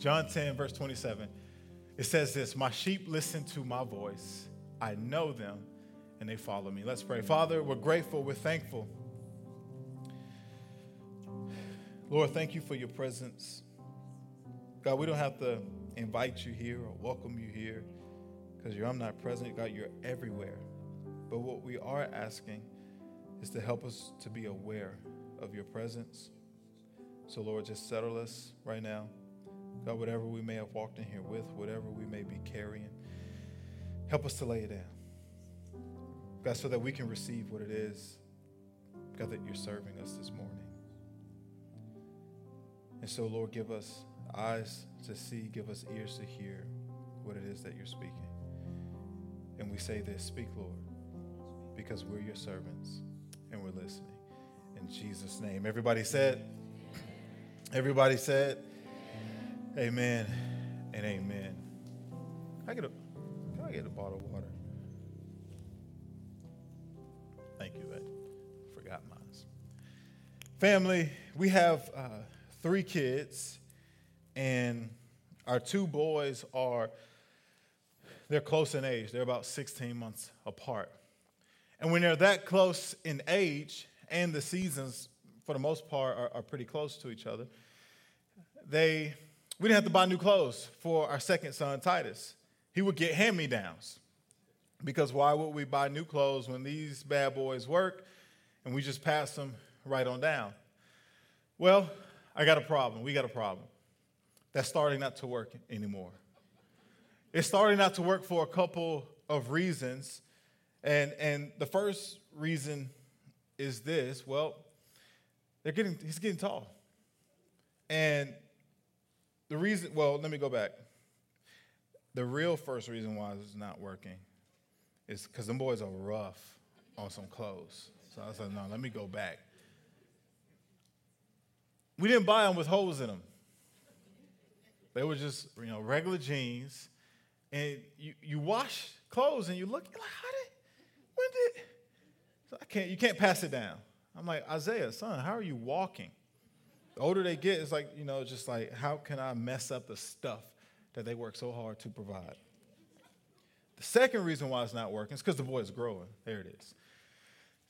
John 10, verse 27. It says this My sheep listen to my voice. I know them and they follow me. Let's pray. Father, we're grateful, we're thankful. Lord, thank you for your presence. God, we don't have to invite you here or welcome you here because you're omnipresent. God, you're everywhere. But what we are asking is to help us to be aware of your presence. So, Lord, just settle us right now. God, whatever we may have walked in here with, whatever we may be carrying, help us to lay it down. God, so that we can receive what it is, God, that you're serving us this morning. And so, Lord, give us eyes to see, give us ears to hear what it is that you're speaking. And we say this Speak, Lord, because we're your servants and we're listening. In Jesus' name. Everybody said, Everybody said, Amen and amen. Can I get a, can I get a bottle of water? Thank you, I Forgot mine. Family, we have uh, three kids, and our two boys are they're close in age. They're about 16 months apart. And when they're that close in age, and the seasons, for the most part, are, are pretty close to each other, they we didn't have to buy new clothes for our second son, Titus. He would get hand me downs. Because why would we buy new clothes when these bad boys work and we just pass them right on down? Well, I got a problem. We got a problem. That's starting not to work anymore. It's starting not to work for a couple of reasons. And, and the first reason is this well, they're getting, he's getting tall. And the reason, well, let me go back. The real first reason why it's not working is because them boys are rough on some clothes. So I said, no, let me go back. We didn't buy them with holes in them. They were just, you know, regular jeans. And you, you wash clothes and you look, you're like, how did, when did, so I can't, you can't pass it down. I'm like, Isaiah, son, how are you walking? The older they get, it's like, you know, just like, how can I mess up the stuff that they work so hard to provide? The second reason why it's not working is because the boy is growing. There it is.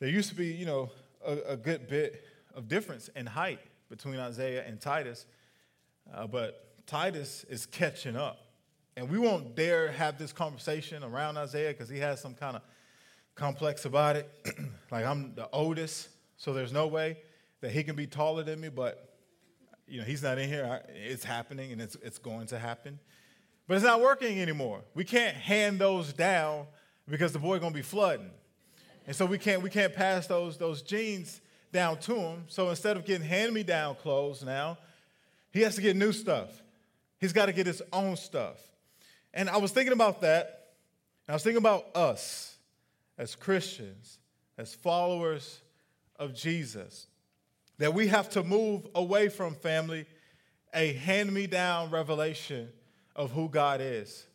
There used to be, you know, a, a good bit of difference in height between Isaiah and Titus, uh, but Titus is catching up. And we won't dare have this conversation around Isaiah because he has some kind of complex about it. like, I'm the oldest, so there's no way that he can be taller than me, but you know, he's not in here. It's happening and it's, it's going to happen. But it's not working anymore. We can't hand those down because the boy going to be flooding. And so we can't, we can't pass those, those jeans down to him. So instead of getting hand-me-down clothes now, he has to get new stuff. He's got to get his own stuff. And I was thinking about that. I was thinking about us as Christians, as followers of Jesus that we have to move away from family a hand me down revelation of who God is.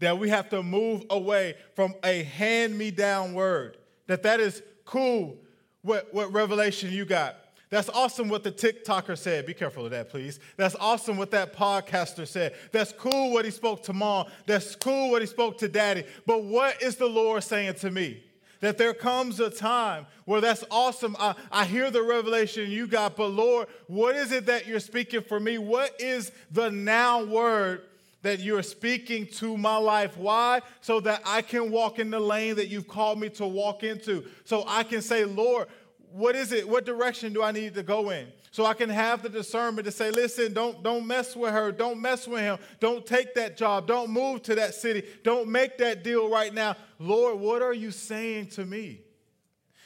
That we have to move away from a hand me down word. That that is cool what, what revelation you got. That's awesome what the TikToker said. Be careful of that, please. That's awesome what that podcaster said. That's cool what he spoke to mom. That's cool what he spoke to daddy. But what is the Lord saying to me? That there comes a time where that's awesome. I, I hear the revelation you got, but Lord, what is it that you're speaking for me? What is the now word that you're speaking to my life. Why? So that I can walk in the lane that you've called me to walk into. So I can say, Lord, what is it? What direction do I need to go in? So I can have the discernment to say, listen, don't, don't mess with her. Don't mess with him. Don't take that job. Don't move to that city. Don't make that deal right now. Lord, what are you saying to me?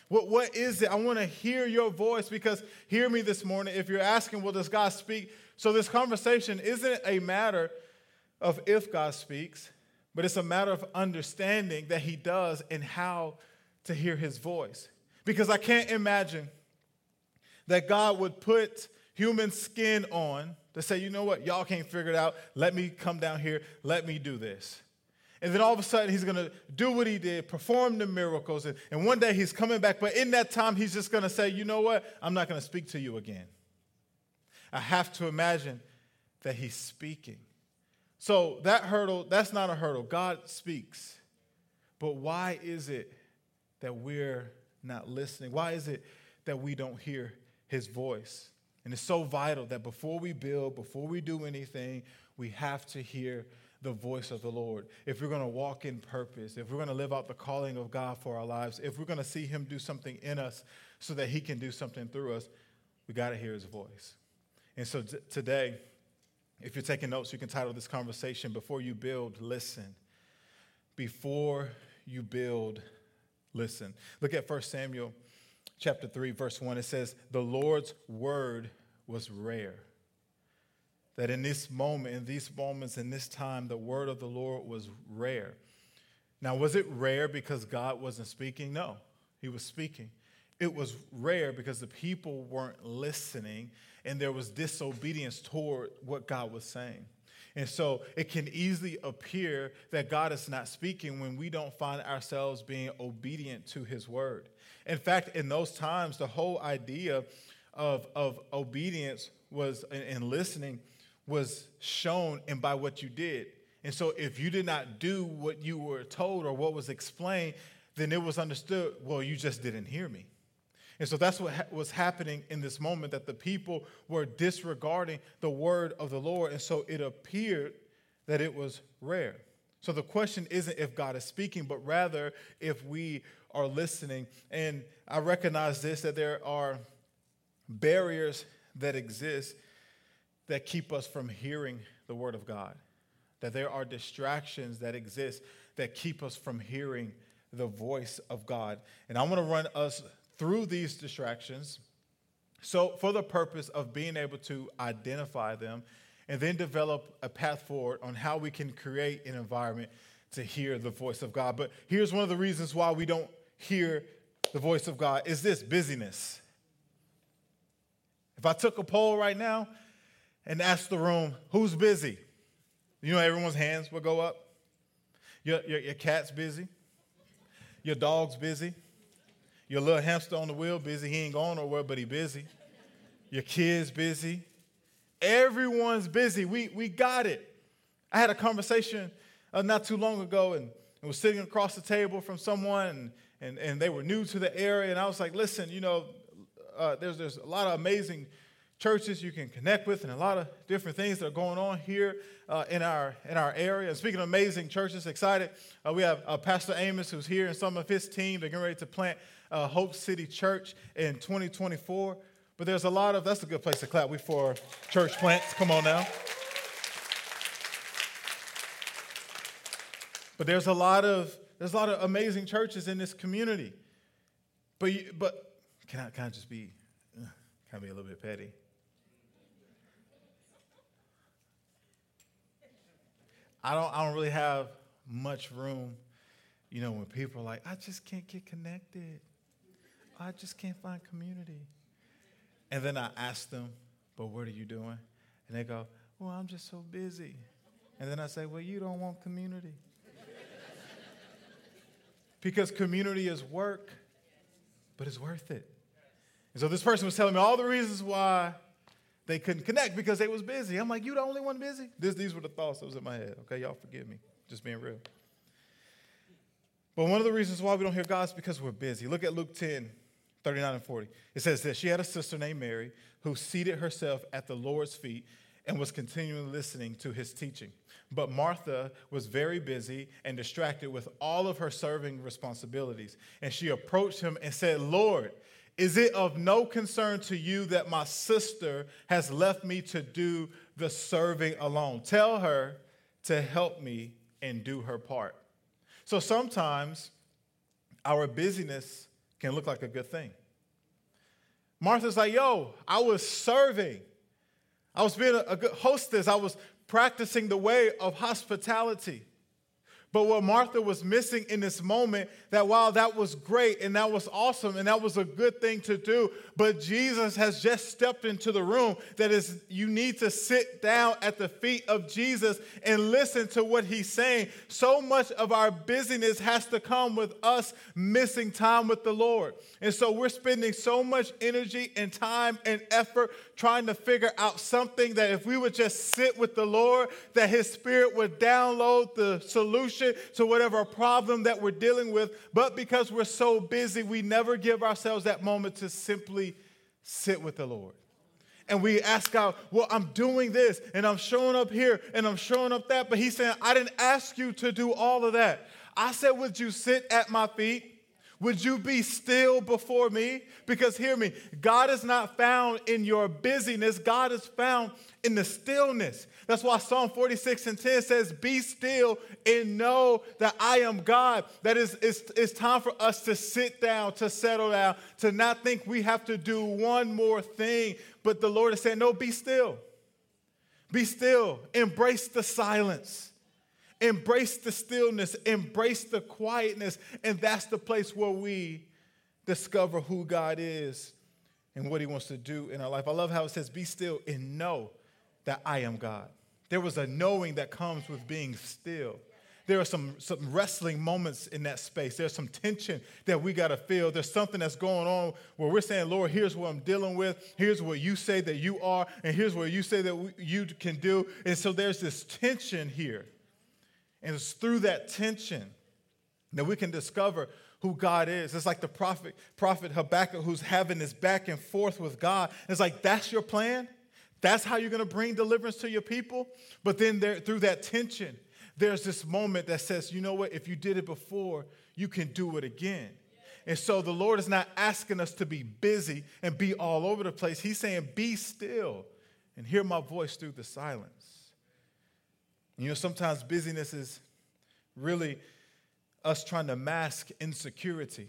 What, what is it? I want to hear your voice because hear me this morning. If you're asking, well, does God speak? So this conversation isn't a matter of if God speaks, but it's a matter of understanding that he does and how to hear his voice. Because I can't imagine that God would put human skin on to say, you know what, y'all can't figure it out. Let me come down here. Let me do this. And then all of a sudden, he's going to do what he did, perform the miracles. And, and one day he's coming back. But in that time, he's just going to say, you know what? I'm not going to speak to you again. I have to imagine that he's speaking. So that hurdle, that's not a hurdle. God speaks. But why is it that we're not listening? Why is it that we don't hear his voice? And it's so vital that before we build, before we do anything, we have to hear the voice of the Lord. If we're going to walk in purpose, if we're going to live out the calling of God for our lives, if we're going to see him do something in us so that he can do something through us, we got to hear his voice. And so t- today, if you're taking notes, you can title this conversation Before You Build, Listen. Before you build, listen. Look at 1 Samuel chapter 3, verse 1. It says, The Lord's word was rare. That in this moment, in these moments, in this time, the word of the Lord was rare. Now, was it rare because God wasn't speaking? No, he was speaking. It was rare because the people weren't listening and there was disobedience toward what God was saying. And so it can easily appear that God is not speaking when we don't find ourselves being obedient to his word. In fact, in those times, the whole idea of, of obedience was and listening was shown and by what you did. And so if you did not do what you were told or what was explained, then it was understood, well, you just didn't hear me. And so that's what ha- was happening in this moment that the people were disregarding the word of the Lord. And so it appeared that it was rare. So the question isn't if God is speaking, but rather if we are listening. And I recognize this that there are barriers that exist that keep us from hearing the word of God, that there are distractions that exist that keep us from hearing the voice of God. And I want to run us through these distractions. So, for the purpose of being able to identify them and then develop a path forward on how we can create an environment to hear the voice of God. But here's one of the reasons why we don't hear the voice of God is this busyness. If I took a poll right now and asked the room, who's busy? You know, everyone's hands will go up. Your, your, your cat's busy. Your dog's busy. Your little hamster on the wheel busy. He ain't going nowhere, but he busy. Your kids busy. Everyone's busy. We, we got it. I had a conversation uh, not too long ago and, and was sitting across the table from someone and, and, and they were new to the area. And I was like, listen, you know, uh, there's, there's a lot of amazing churches you can connect with and a lot of different things that are going on here uh, in, our, in our area. And speaking of amazing churches, excited, uh, we have uh, Pastor Amos who's here and some of his team. They're getting ready to plant uh, Hope City Church in 2024. But there's a lot of, that's a good place to clap. We for church plants. Come on now. But there's a lot of, there's a lot of amazing churches in this community. But, you, but can I, can I just be, uh, can I be a little bit petty? I don't, I don't really have much room, you know, when people are like, I just can't get connected. I just can't find community. And then I ask them, but what are you doing? And they go, well, I'm just so busy. And then I say, well, you don't want community. Because community is work, but it's worth it. And so this person was telling me all the reasons why they couldn't connect because they was busy. I'm like, you the only one busy? This, these were the thoughts that was in my head. Okay, y'all forgive me. Just being real. But one of the reasons why we don't hear God is because we're busy. Look at Luke 10, 39 and 40. It says that she had a sister named Mary who seated herself at the Lord's feet and was continually listening to his teaching. But Martha was very busy and distracted with all of her serving responsibilities. And she approached him and said, Lord, is it of no concern to you that my sister has left me to do the serving alone? Tell her to help me and do her part. So sometimes our busyness can look like a good thing. Martha's like, yo, I was serving. I was being a, good hostess. I was practicing the way of hospitality. But what Martha was missing in this moment, that while that was great and that was awesome and that was a good thing to do, but Jesus has just stepped into the room, that is, you need to sit down at the feet of Jesus and listen to what he's saying. So much of our busyness has to come with us missing time with the Lord. And so we're spending so much energy and time and effort trying to figure out something that if we would just sit with the Lord, that His Spirit would download the solution to whatever problem that we're dealing with. But because we're so busy, we never give ourselves that moment to simply sit with the Lord. And we ask God, well, I'm doing this and I'm showing up here and I'm showing up that. But He's saying, I didn't ask you to do all of that. I said, would you sit at my feet? Would you be still before me? Because hear me, God is not found in your busyness, God is found in the stillness. That's why Psalm 46 and 10 says, Be still and know that I am God. That is, it's, it's time for us to sit down, to settle down, to not think we have to do one more thing. But the Lord is saying, No, be still. Be still. Embrace the silence. Embrace the stillness, embrace the quietness, and that's the place where we discover who God is and what He wants to do in our life. I love how it says, Be still and know that I am God. There was a knowing that comes with being still. There are some, some wrestling moments in that space. There's some tension that we got to feel. There's something that's going on where we're saying, Lord, here's what I'm dealing with. Here's what you say that you are, and here's what you say that we, you can do. And so there's this tension here. And it's through that tension that we can discover who God is. It's like the prophet, prophet Habakkuk who's having this back and forth with God. It's like, that's your plan? That's how you're going to bring deliverance to your people? But then there, through that tension, there's this moment that says, you know what? If you did it before, you can do it again. And so the Lord is not asking us to be busy and be all over the place. He's saying, be still and hear my voice through the silence. You know, sometimes busyness is really us trying to mask insecurity.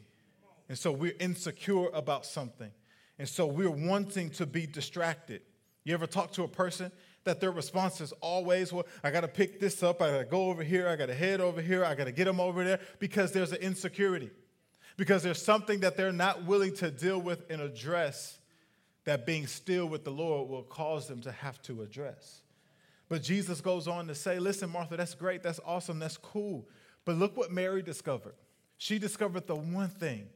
And so we're insecure about something. And so we're wanting to be distracted. You ever talk to a person that their response is always, well, I got to pick this up, I got to go over here, I got to head over here, I got to get them over there because there's an insecurity. Because there's something that they're not willing to deal with and address that being still with the Lord will cause them to have to address. But Jesus goes on to say, Listen, Martha, that's great, that's awesome, that's cool. But look what Mary discovered. She discovered the one thing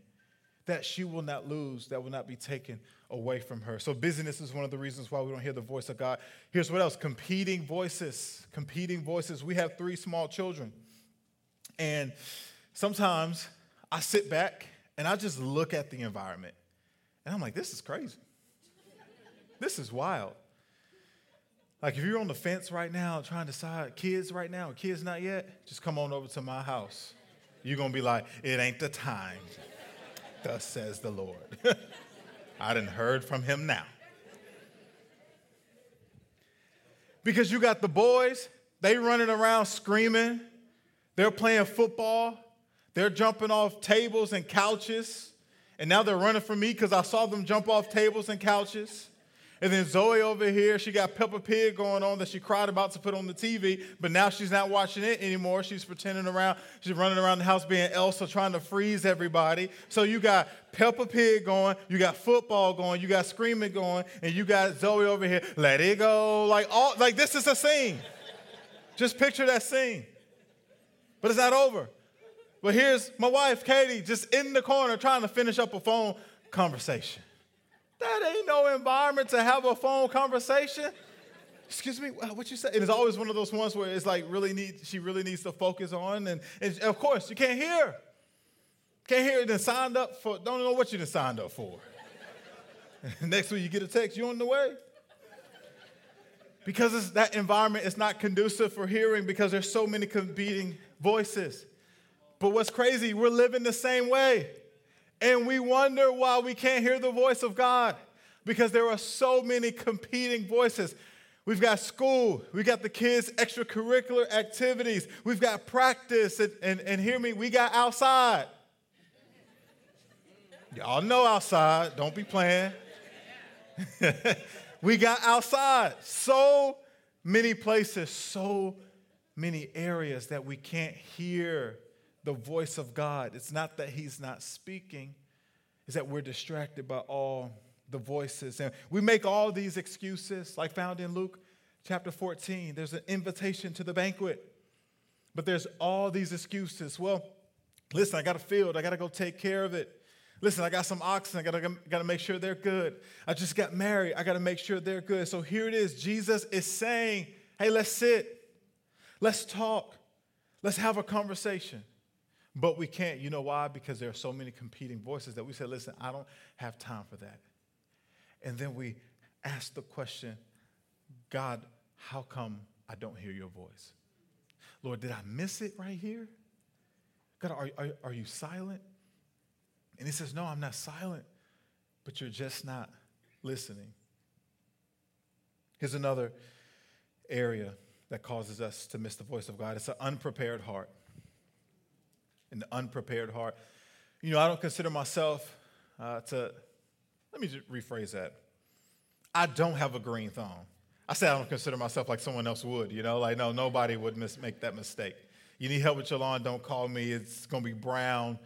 that she will not lose, that will not be taken away from her. So, busyness is one of the reasons why we don't hear the voice of God. Here's what else competing voices. Competing voices. We have three small children. And sometimes I sit back and I just look at the environment. And I'm like, this is crazy. this is wild. Like if you're on the fence right now trying to decide kids right now, kids not yet, just come on over to my house. You're gonna be like, it ain't the time. Thus says the Lord. I didn't heard from him now. Because you got the boys, they running around screaming, they're playing football, they're jumping off tables and couches, and now they're running from me because I saw them jump off tables and couches. And then Zoe over here, she got Peppa Pig going on that she cried about to put on the TV, but now she's not watching it anymore. She's pretending around, she's running around the house being Elsa trying to freeze everybody. So you got Peppa Pig going, you got football going, you got screaming going, and you got Zoe over here, let it go. Like all like this is a scene. Just picture that scene. But it's not over. But here's my wife, Katie, just in the corner trying to finish up a phone conversation. That ain't no environment to have a phone conversation. Excuse me, uh, what you say? And it's always one of those ones where it's like really need she really needs to focus on, and, and of course you can't hear. Can't hear it and signed up for, don't know what you done signed up for. Next week you get a text, you on the way. Because that environment is not conducive for hearing because there's so many competing voices. But what's crazy, we're living the same way. And we wonder why we can't hear the voice of God because there are so many competing voices. We've got school, we've got the kids' extracurricular activities, we've got practice, and, and, and hear me, we got outside. Y'all know outside, don't be playing. we got outside. So many places, so many areas that we can't hear the voice of God. It's not that He's not speaking, it's that we're distracted by all the voices. And we make all these excuses, like found in Luke chapter 14. There's an invitation to the banquet, but there's all these excuses. Well, listen, I got a field, I got to go take care of it. Listen, I got some oxen. I gotta, gotta make sure they're good. I just got married. I gotta make sure they're good. So here it is. Jesus is saying, hey, let's sit. Let's talk. Let's have a conversation. But we can't. You know why? Because there are so many competing voices that we say, listen, I don't have time for that. And then we ask the question, God, how come I don't hear your voice? Lord, did I miss it right here? God, are, are, are you silent? And he says, No, I'm not silent, but you're just not listening. Here's another area that causes us to miss the voice of God it's an unprepared heart. An unprepared heart. You know, I don't consider myself uh, to, let me just rephrase that. I don't have a green thumb. I say I don't consider myself like someone else would, you know, like, no, nobody would mis- make that mistake. You need help with your lawn, don't call me. It's going to be brown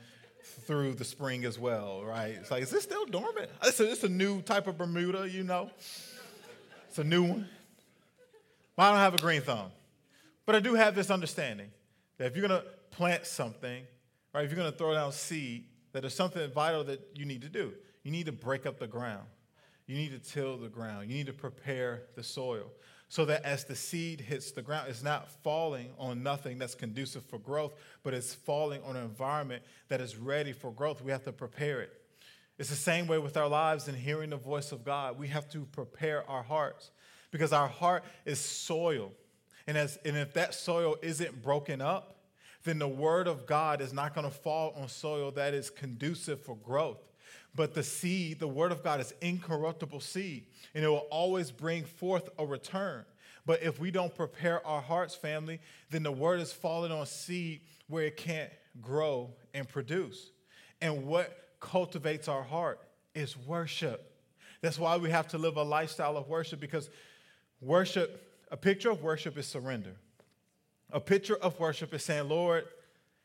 through the spring as well, right? It's like, is this still dormant? It's a, it's a new type of Bermuda, you know? It's a new one. Well, I don't have a green thumb. But I do have this understanding that if you're going to plant something, right, if you're going to throw down seed, that there's something vital that you need to do. You need to break up the ground. You need to till the ground. You need to prepare the soil so that as the seed hits the ground, it's not falling on nothing that's conducive for growth, but it's falling on an environment that is ready for growth. We have to prepare it. It's the same way with our lives and hearing the voice of God. We have to prepare our hearts because our heart is soil. And, as, and if that soil isn't broken up, then the word of God is not going to fall on soil that is conducive for growth. But the seed, the word of God, is incorruptible seed, and it will always bring forth a return. But if we don't prepare our hearts, family, then the word is falling on seed where it can't grow and produce. And what cultivates our heart is worship. That's why we have to live a lifestyle of worship because worship, a picture of worship is surrender. A picture of worship is saying, Lord,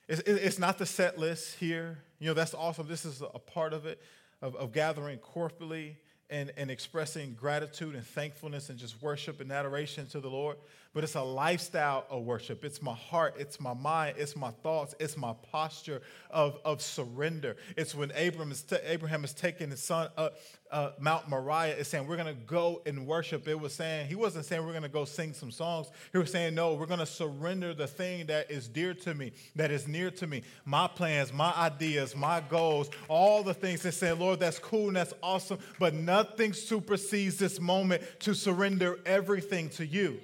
it's, not the set list here. You know, that's awesome. This is a part of it of, of gathering corporately and, and expressing gratitude and thankfulness and just worship and adoration to the Lord but it's a lifestyle of worship. It's my heart, it's my mind, it's my thoughts, it's my posture of, of surrender. It's when Abraham is, t- Abraham is taking his son up uh, Mount Moriah, is saying, We're going to go and worship. It was saying, He wasn't saying we're going to go sing some songs. He was saying, No, we're going to surrender the thing that is dear to me, that is near to me, my plans, my ideas, my goals, all the things that say, Lord, that's cool and that's awesome, but nothing supersedes this moment to surrender everything to you.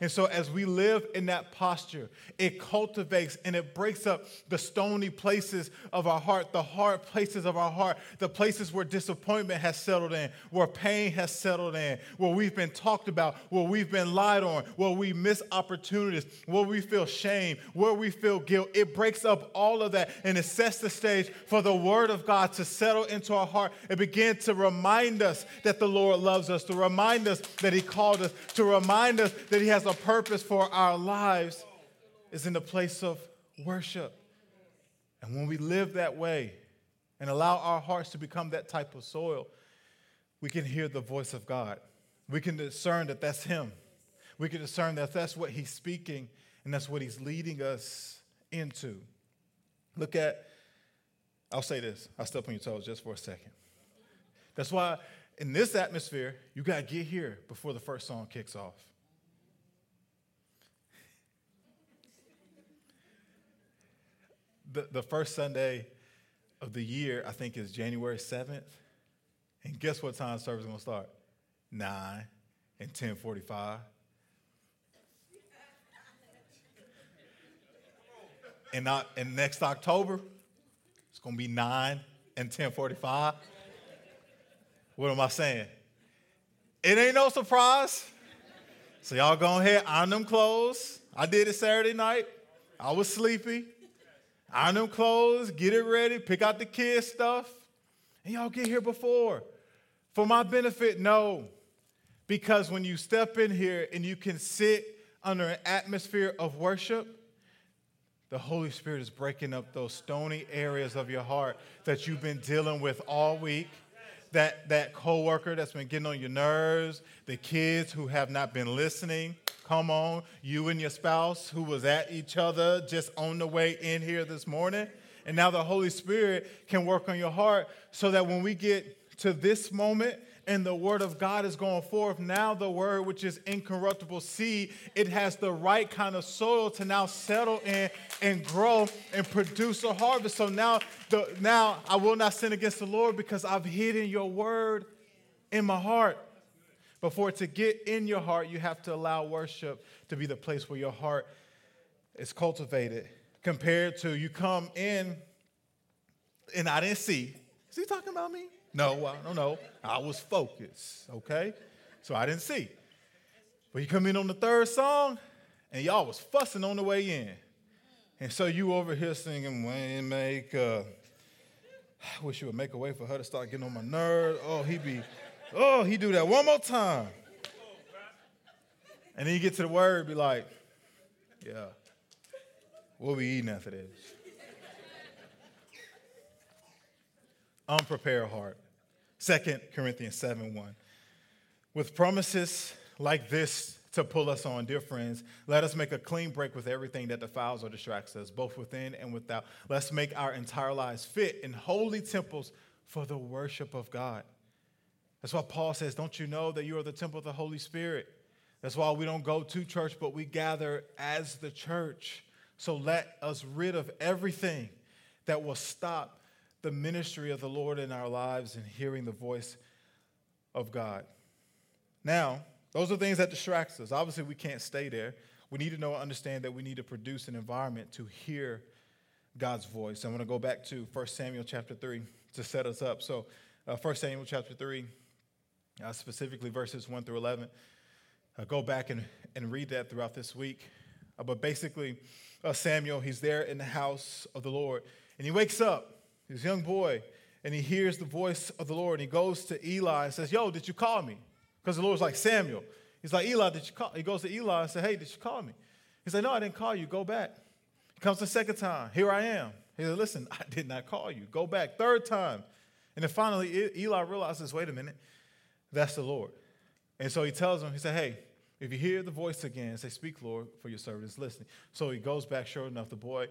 And so, as we live in that posture, it cultivates and it breaks up the stony places of our heart, the hard places of our heart, the places where disappointment has settled in, where pain has settled in, where we've been talked about, where we've been lied on, where we miss opportunities, where we feel shame, where we feel guilt. It breaks up all of that and it sets the stage for the Word of God to settle into our heart and begin to remind us that the Lord loves us, to remind us that He called us, to remind us that He has a purpose for our lives is in the place of worship. And when we live that way and allow our hearts to become that type of soil, we can hear the voice of God. We can discern that that's Him. We can discern that that's what He's speaking and that's what He's leading us into. Look at, I'll say this, I'll step on your toes just for a second. That's why in this atmosphere, you got to get here before the first song kicks off. The, the first Sunday of the year, I think, is January 7th. And guess what time service is going to start? 9 and 1045. and, not, and next October, it's going to be 9 and 1045. What am I saying? It ain't no surprise. So y'all go ahead, iron them clothes. I did it Saturday night. I was sleepy iron them clothes, get it ready, pick out the kids' stuff. And y'all get here before. For my benefit, no. Because when you step in here and you can sit under an atmosphere of worship, the Holy Spirit is breaking up those stony areas of your heart that you've been dealing with all week. That, that coworker that's been getting on your nerves, the kids who have not been listening, Come on, you and your spouse who was at each other just on the way in here this morning. And now the Holy Spirit can work on your heart so that when we get to this moment and the word of God is going forth, now the word, which is incorruptible seed, it has the right kind of soil to now settle in and grow and produce a harvest. So now, the, now I will not sin against the Lord because I've hidden your word in my heart. But for it to get in your heart, you have to allow worship to be the place where your heart is cultivated compared to you come in and I didn't see. Is he talking about me? No, I don't know. I was focused, okay? So I didn't see. But you come in on the third song, and y'all was fussing on the way in. And so you over here singing, Waymaker. I wish you would make a way for her to start getting on my nerves. Oh, he be, oh, he do that one more time. And then you get to the word, be like, yeah, what we eating after this? Unprepared heart. 2 Corinthians 7 1. With promises like this to pull us on, dear friends, let us make a clean break with everything that defiles or distracts us, both within and without. Let's make our entire lives fit in holy temples for the worship of God. That's why Paul says, Don't you know that you are the temple of the Holy Spirit? That's why we don't go to church, but we gather as the church. So let us rid of everything that will stop the ministry of the Lord in our lives and hearing the voice of God. Now, those are things that distracts us. Obviously, we can't stay there. We need to know and understand that we need to produce an environment to hear God's voice. I'm going to go back to 1 Samuel chapter 3 to set us up. So, uh, 1 Samuel chapter 3, uh, specifically verses 1 through 11. Uh, go back and, and read that throughout this week. Uh, but basically, uh, Samuel, he's there in the house of the Lord, and he wakes up this young boy, and he hears the voice of the Lord, and he goes to Eli and says, Yo, did you call me? Because the Lord's like, Samuel. He's like, Eli, did you call? He goes to Eli and says, Hey, did you call me? He's like, No, I didn't call you. Go back. He comes the second time. Here I am. He said, Listen, I did not call you. Go back. Third time. And then finally, Eli realizes, Wait a minute, that's the Lord. And so he tells him, He said, Hey, if you hear the voice again, say, Speak, Lord, for your servant is listening. So he goes back, sure enough, the boy,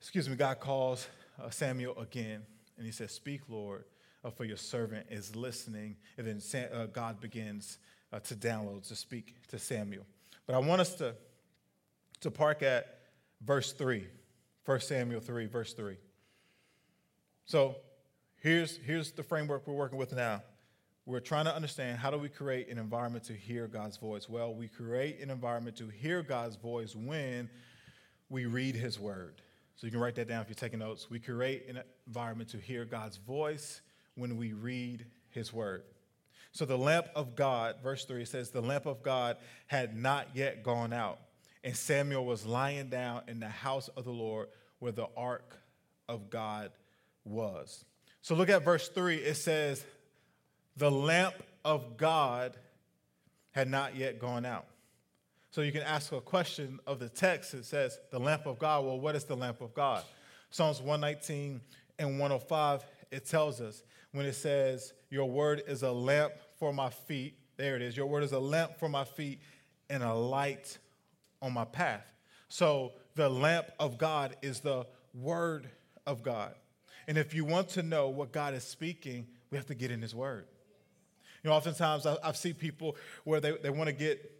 excuse me, God calls uh, Samuel again, and he says, Speak, Lord, uh, for your servant is listening. And then Sam, uh, God begins uh, to download, to speak to Samuel. But I want us to, to park at verse 3, 1 Samuel 3, verse 3. So here's, here's the framework we're working with now. We're trying to understand how do we create an environment to hear God's voice? Well, we create an environment to hear God's voice when we read his word. So you can write that down if you're taking notes. We create an environment to hear God's voice when we read his word. So the lamp of God, verse 3 says, the lamp of God had not yet gone out, and Samuel was lying down in the house of the Lord where the ark of God was. So look at verse 3. It says, the lamp of God had not yet gone out. So you can ask a question of the text. It says, the lamp of God. Well, what is the lamp of God? Psalms 119 and 105, it tells us when it says, Your word is a lamp for my feet. There it is. Your word is a lamp for my feet and a light on my path. So the lamp of God is the word of God. And if you want to know what God is speaking, we have to get in his word. You know, oftentimes I, I see people where they, they want to get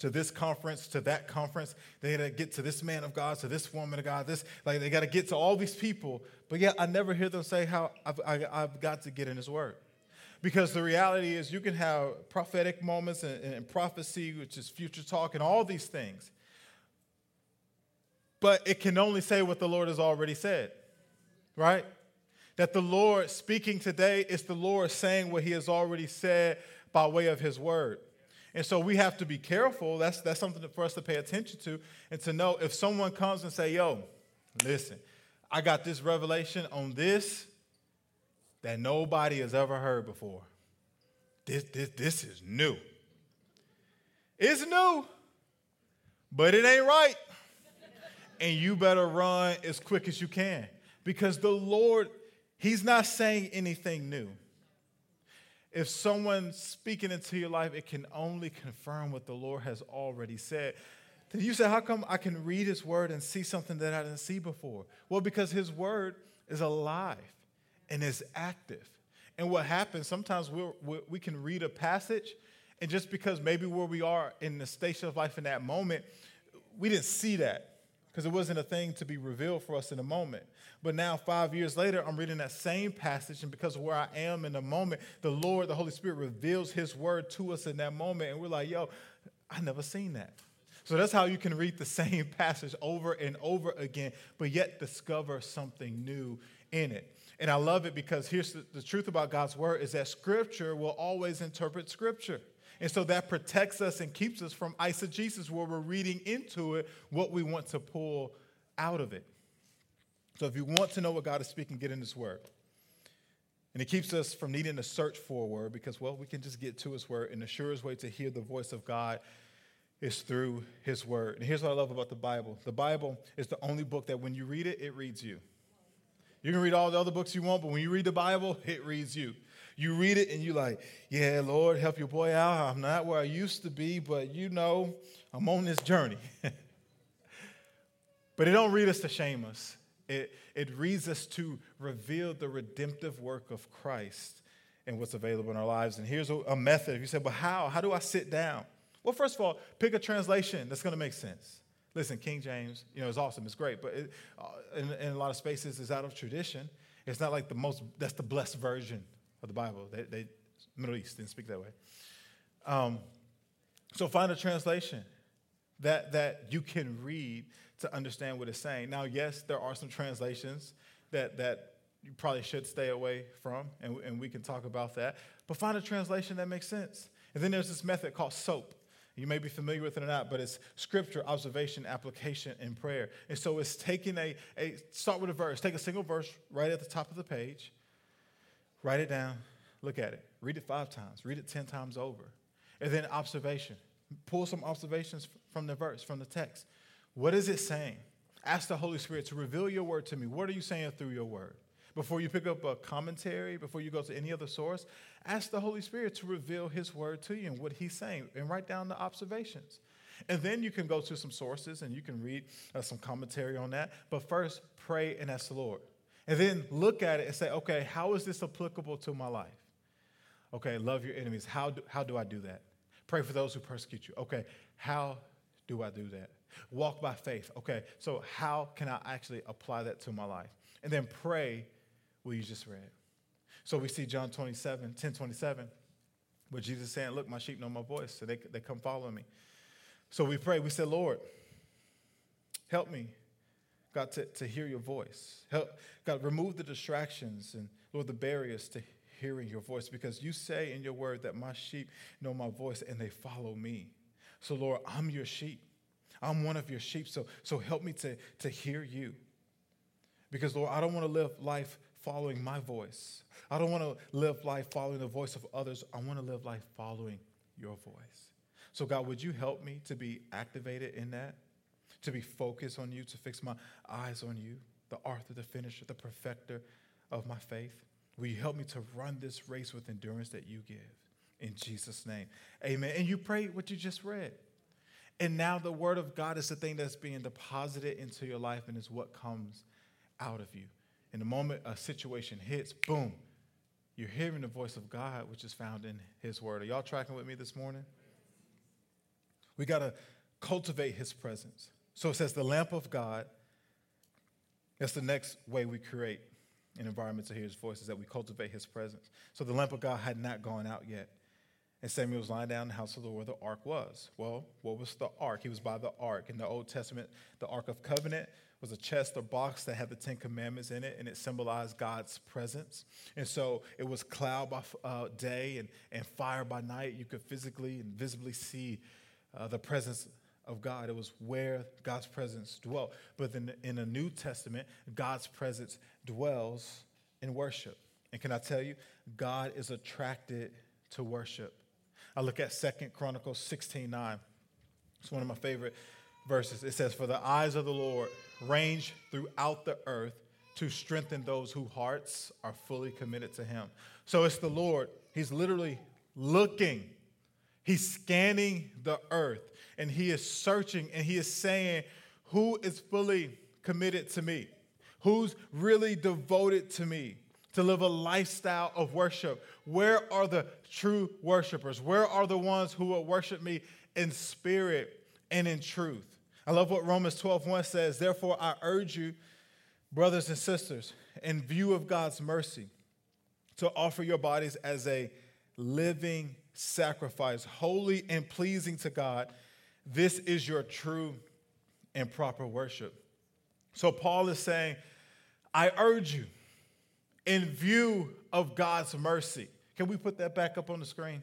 to this conference, to that conference. They got to get to this man of God, to this woman of God. This like they got to get to all these people. But yet I never hear them say how I've, I, have i have got to get in His Word. Because the reality is, you can have prophetic moments and, and prophecy, which is future talk, and all these things. But it can only say what the Lord has already said, right? That the Lord speaking today is the Lord saying what He has already said by way of His Word. And so we have to be careful. That's, that's something for us to pay attention to and to know if someone comes and say, yo, listen, I got this revelation on this that nobody has ever heard before. This, this, this is new. It's new, but it ain't right. and you better run as quick as you can because the Lord, He's not saying anything new if someone's speaking into your life, it can only confirm what the Lord has already said. Then you say, How come I can read his word and see something that I didn't see before? Well, because his word is alive and is active. And what happens, sometimes we we can read a passage, and just because maybe where we are in the station of life in that moment, we didn't see that because it wasn't a thing to be revealed for us in a moment. But now, five years later, I'm reading that same passage, and because of where I am in the moment, the Lord, the Holy Spirit, reveals His word to us in that moment, and we're like, yo, I never seen that. So that's how you can read the same passage over and over again, but yet discover something new in it. And I love it because here's the, the truth about God's word is that scripture will always interpret scripture. And so that protects us and keeps us from eisegesis, where we're reading into it what we want to pull out of it. So if you want to know what God is speaking, get in His Word. And it keeps us from needing to search for a word because, well, we can just get to His Word. And the surest way to hear the voice of God is through His Word. And here's what I love about the Bible the Bible is the only book that when you read it, it reads you. You can read all the other books you want, but when you read the Bible, it reads you. You read it and you're like, yeah, Lord, help your boy out. I'm not where I used to be, but you know, I'm on this journey. but it don't read us to shame us. It, it reads us to reveal the redemptive work of Christ and what's available in our lives. And here's a, a method. You say, but how? How do I sit down? Well, first of all, pick a translation that's going to make sense. Listen, King James, you know, it's awesome, it's great, but it, uh, in, in, a lot of spaces, it's out of tradition. It's not like the most, that's the blessed version of the Bible. They, they Middle East didn't speak that way. Um, so find a translation that, that you can read to understand what it's saying. Now, yes, there are some translations that, that you probably should stay away from, and, and we can talk about that. But find a translation that makes sense. And then there's this method called SOAP. You may be familiar with it or not, but it's scripture, observation, application, and prayer. And so it's taking a, a start with a verse, take a single verse right at the top of the page, Write it down, look at it, read it five times, read it 10 times over. And then observation. Pull some observations from the verse, from the text. What is it saying? Ask the Holy Spirit to reveal your word to me. What are you saying through your word? Before you pick up a commentary, before you go to any other source, ask the Holy Spirit to reveal his word to you and what he's saying, and write down the observations. And then you can go to some sources and you can read uh, some commentary on that. But first, pray and ask the Lord. And then look at it and say, okay, how is this applicable to my life? Okay, love your enemies. How do, how do I do that? Pray for those who persecute you. Okay, how do I do that? Walk by faith. Okay, so how can I actually apply that to my life? And then pray what you just read. So we see John 27, 10 27, where Jesus saying, Look, my sheep know my voice, so they, they come follow me. So we pray, we say, Lord, help me God, to, to hear your voice. Help, God, remove the distractions and, Lord, the barriers to hearing your voice because you say in your word that my sheep know my voice and they follow me. So, Lord, I'm your sheep. I'm one of your sheep. So, so help me to, to hear you. Because, Lord, I don't want to live life following my voice. I don't want to live life following the voice of others. I want to live life following your voice. So, God, would you help me to be activated in that? to be focused on you, to fix my eyes on you, the author, the finisher, the perfecter of my faith. Will you help me to run this race with endurance that you give? In Jesus' name. Amen. And you pray what you just read. And now the word of God is the thing that's being deposited into your life and is what comes out of you. In the moment a situation hits, boom, you're hearing the voice of God, which is found in his word. Are y'all tracking with me this morning? We got to cultivate his presence. So it says the lamp of God. That's the next way we create an environment to hear his voice, is that we cultivate his presence. So the lamp of God had not gone out yet. And Samuel was lying down in the house of the Lord where the ark was. Well, what was the ark? He was by the ark. In the Old Testament, the Ark of Covenant was a chest or box that had the Ten Commandments in it, and it symbolized God's presence. And so it was cloud by uh, day and, and fire by night. You could physically and visibly see uh, the presence of God. It was where God's presence dwelt. But then in the New Testament, God's presence dwells in worship. And can I tell you, God is attracted to worship. I look at Second Chronicles 16 9. It's one of my favorite verses. It says, For the eyes of the Lord range throughout the earth to strengthen those whose hearts are fully committed to Him. So it's the Lord. He's literally looking He's scanning the earth and he is searching and he is saying, Who is fully committed to me? Who's really devoted to me? To live a lifestyle of worship. Where are the true worshipers? Where are the ones who will worship me in spirit and in truth? I love what Romans 12 1 says. Therefore, I urge you, brothers and sisters, in view of God's mercy, to offer your bodies as a living sacrifice, holy and pleasing to God. This is your true and proper worship. So, Paul is saying, I urge you, in view of God's mercy. Can we put that back up on the screen?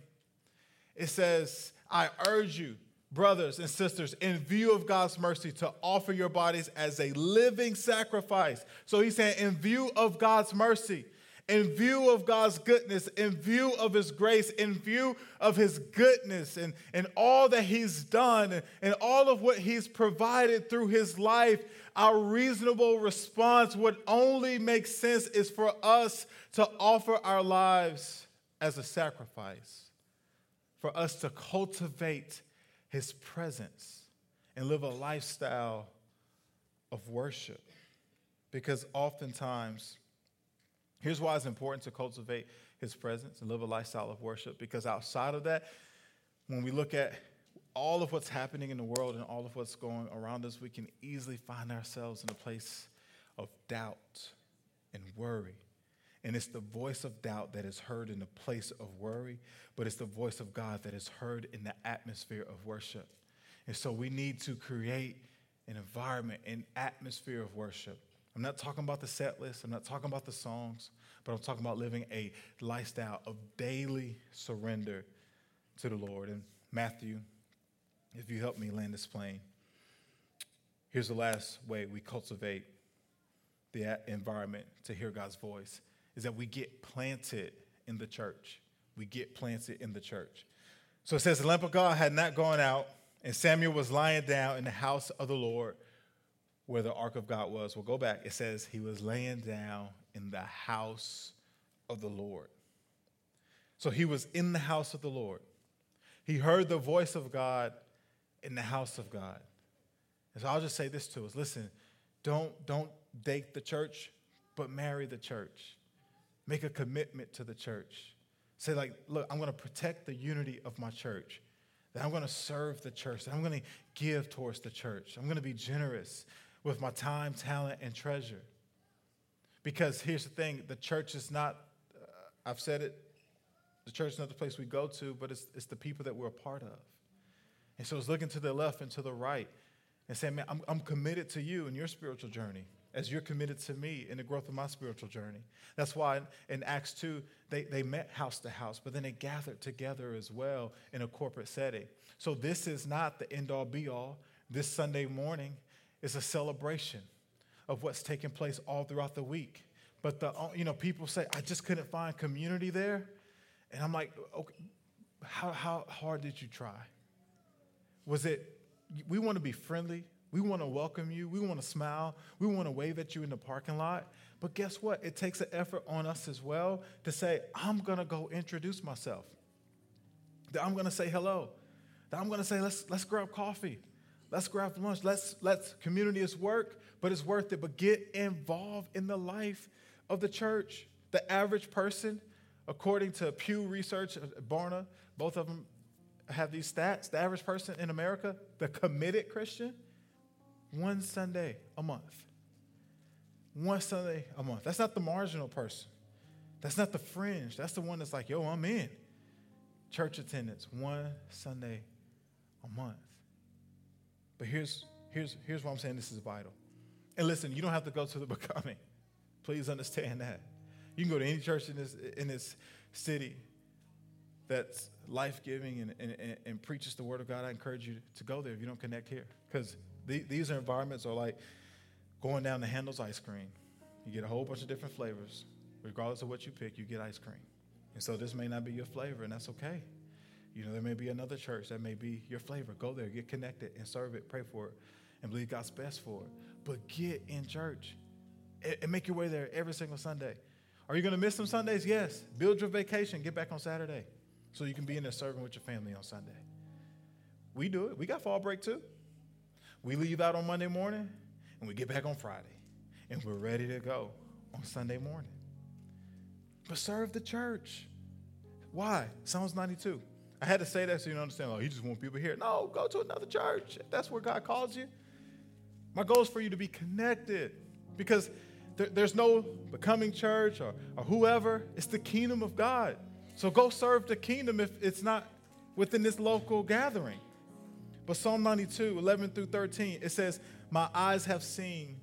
It says, I urge you, brothers and sisters, in view of God's mercy, to offer your bodies as a living sacrifice. So he's saying, in view of God's mercy, in view of God's goodness, in view of His grace, in view of His goodness and, and all that He's done and, and all of what He's provided through His life, our reasonable response would only make sense is for us to offer our lives as a sacrifice, for us to cultivate His presence and live a lifestyle of worship. Because oftentimes, Here's why it's important to cultivate his presence and live a lifestyle of worship because outside of that, when we look at all of what's happening in the world and all of what's going around us, we can easily find ourselves in a place of doubt and worry. And it's the voice of doubt that is heard in the place of worry, but it's the voice of God that is heard in the atmosphere of worship. And so we need to create an environment, an atmosphere of worship I'm not talking about the set list, I'm not talking about the songs, but I'm talking about living a lifestyle of daily surrender to the Lord. And Matthew, if you help me land this plane, here's the last way we cultivate the environment to hear God's voice is that we get planted in the church. We get planted in the church. So it says the lamp of God had not gone out, and Samuel was lying down in the house of the Lord where the ark of God was. We'll go back. It says he was laying down in the house of the Lord. So he was in the house of the Lord. He heard the voice of God in the house of God. And so I'll just say this to us listen, don't, don't date the church, but marry the church. Make a commitment to the church. Say, like, look, I'm going to protect the unity of my church. That I'm going to serve the church. That I'm going to give towards the church. I'm going to be generous with my time, talent, and treasure. Because here's the thing the church is not, uh, I've said it, the church is not the place we go to, but it's, it's the people that we're a part of. And so it's looking to the left and to the right and saying, man, I'm, I'm committed to you in your spiritual journey as you're committed to me in the growth of my spiritual journey. That's why in, Acts 2, they, they met house to house, but then they gathered together as well in a corporate setting. So this is not the end all be all. This Sunday morning is a celebration of what's taking place all throughout the week. But the you know people say I just couldn't find community there, and I'm like, okay, how how hard did you try? Was it we want to be friendly, we want to welcome you, we want to smile, we want to wave at you in the parking lot. But guess what? It takes an effort on us as well to say, I'm gonna go introduce myself. That I'm gonna say hello. That I'm gonna say, let's let's grab coffee. Let's grab lunch. Let's let's community is work, but it's worth it. But get involved in the life of the church. The average person, according to Pew Research, uh, Barna, both of them have these stats. The average person in America, the committed Christian, one Sunday a month. One Sunday a month. That's not the marginal person. That's not the fringe. That's the one that's like, yo, I'm in. Church attendance, one Sunday a month. But here's, here's, here's why I'm saying this is vital. And listen, you don't have to go to the becoming. Please understand that. You can go to any church in this, in this city that's life giving and, and, and, preaches the word of God. I encourage you to go there if you don't connect here. Because the, these are environments are like going down to Handel's ice cream. You get a whole bunch of different flavors. Regardless of what you pick, you get ice cream. And so this may not be your flavor, and that's okay. You know, there may be another church that may be your flavor. Go there, get connected, and serve it, pray for it, and believe God's best for it. But get in church and make your way there every single Sunday. Are you going to miss some Sundays? Yes. Build your vacation. Get back on Saturday. So you can be in there serving with your family on Sunday. We do it. We got fall break too. We leave out on Monday morning and we get back on Friday and we're ready to go on Sunday morning. But serve the church. Why? Psalms 92. I had to say that so you understand. Oh, he just want people here. No, go to another church. If that's where God calls you. My goal is for you to be connected because there, there's no becoming church or, or whoever. It's the kingdom of God. So go serve the kingdom if it's not within this local gathering. But Psalm 92, 11 through 13, it says, My eyes have seen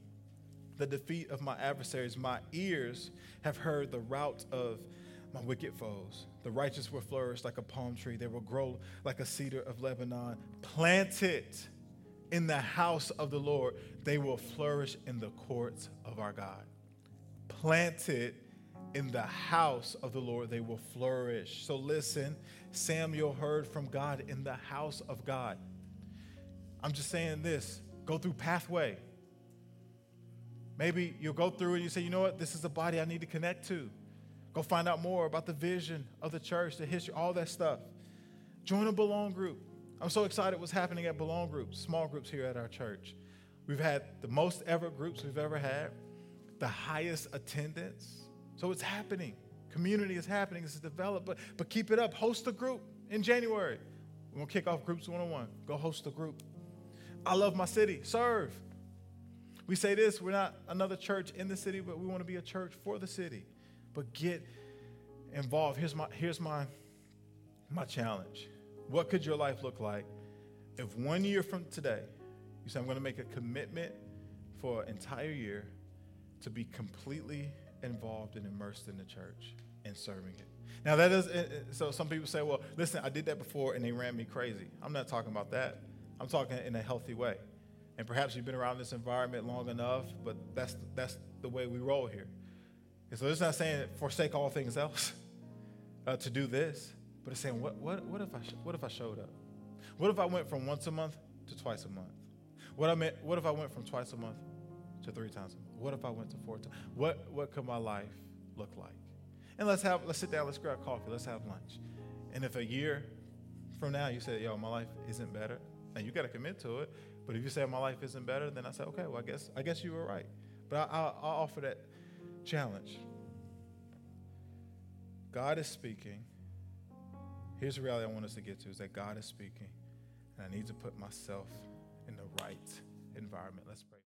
the defeat of my adversaries, my ears have heard the rout of my wicked foes. The righteous will flourish like a palm tree, they will grow like a cedar of Lebanon, planted in the house of the Lord. They will flourish in the courts of our God. Planted in the house of the Lord, they will flourish. So listen, Samuel heard from God in the house of God. I'm just saying this go through pathway. Maybe you'll go through and you say, you know what, this is a body I need to connect to. Go find out more about the vision of the church, the history, all that stuff. Join a belong group. I'm so excited what's happening at belong groups, small groups here at our church. We've had the most ever groups we've ever had, the highest attendance. So it's happening. Community is happening, it's developed, but, but keep it up. Host a group in January. We're gonna kick off groups 101. Go host a group. I love my city. Serve. We say this we're not another church in the city, but we want to be a church for the city. But get involved. Here's my, here's my, my challenge. What could your life look like if one year from today, you say, I'm going to make a commitment for an entire year to be completely involved and immersed in the church and serving it? Now, that is, so some people say, well, listen, I did that before and they ran me crazy. I'm not talking about that. I'm talking in a healthy way. And perhaps you've been around this environment long enough, but that's, that's the way we roll here. And so it's not saying forsake all things else uh, to do this, but it's saying, what, what, what, if I what if I showed up? What if I went from once a month to twice a month? What, I meant, what if I went from twice a month to three times a month? What if I went to four times? What, what could my life look like? And let's have let's sit down, let's grab coffee, let's have lunch. And if a year from now you say, yo, my life isn't better, and you got to commit to it. But if you say my life isn't better, then I say, okay, well, I guess I guess you were right. But I, will offer that challenge. God is speaking. Here's the reality I want us to get to: is that God is speaking, and I need to put myself in the right environment. Let's pray.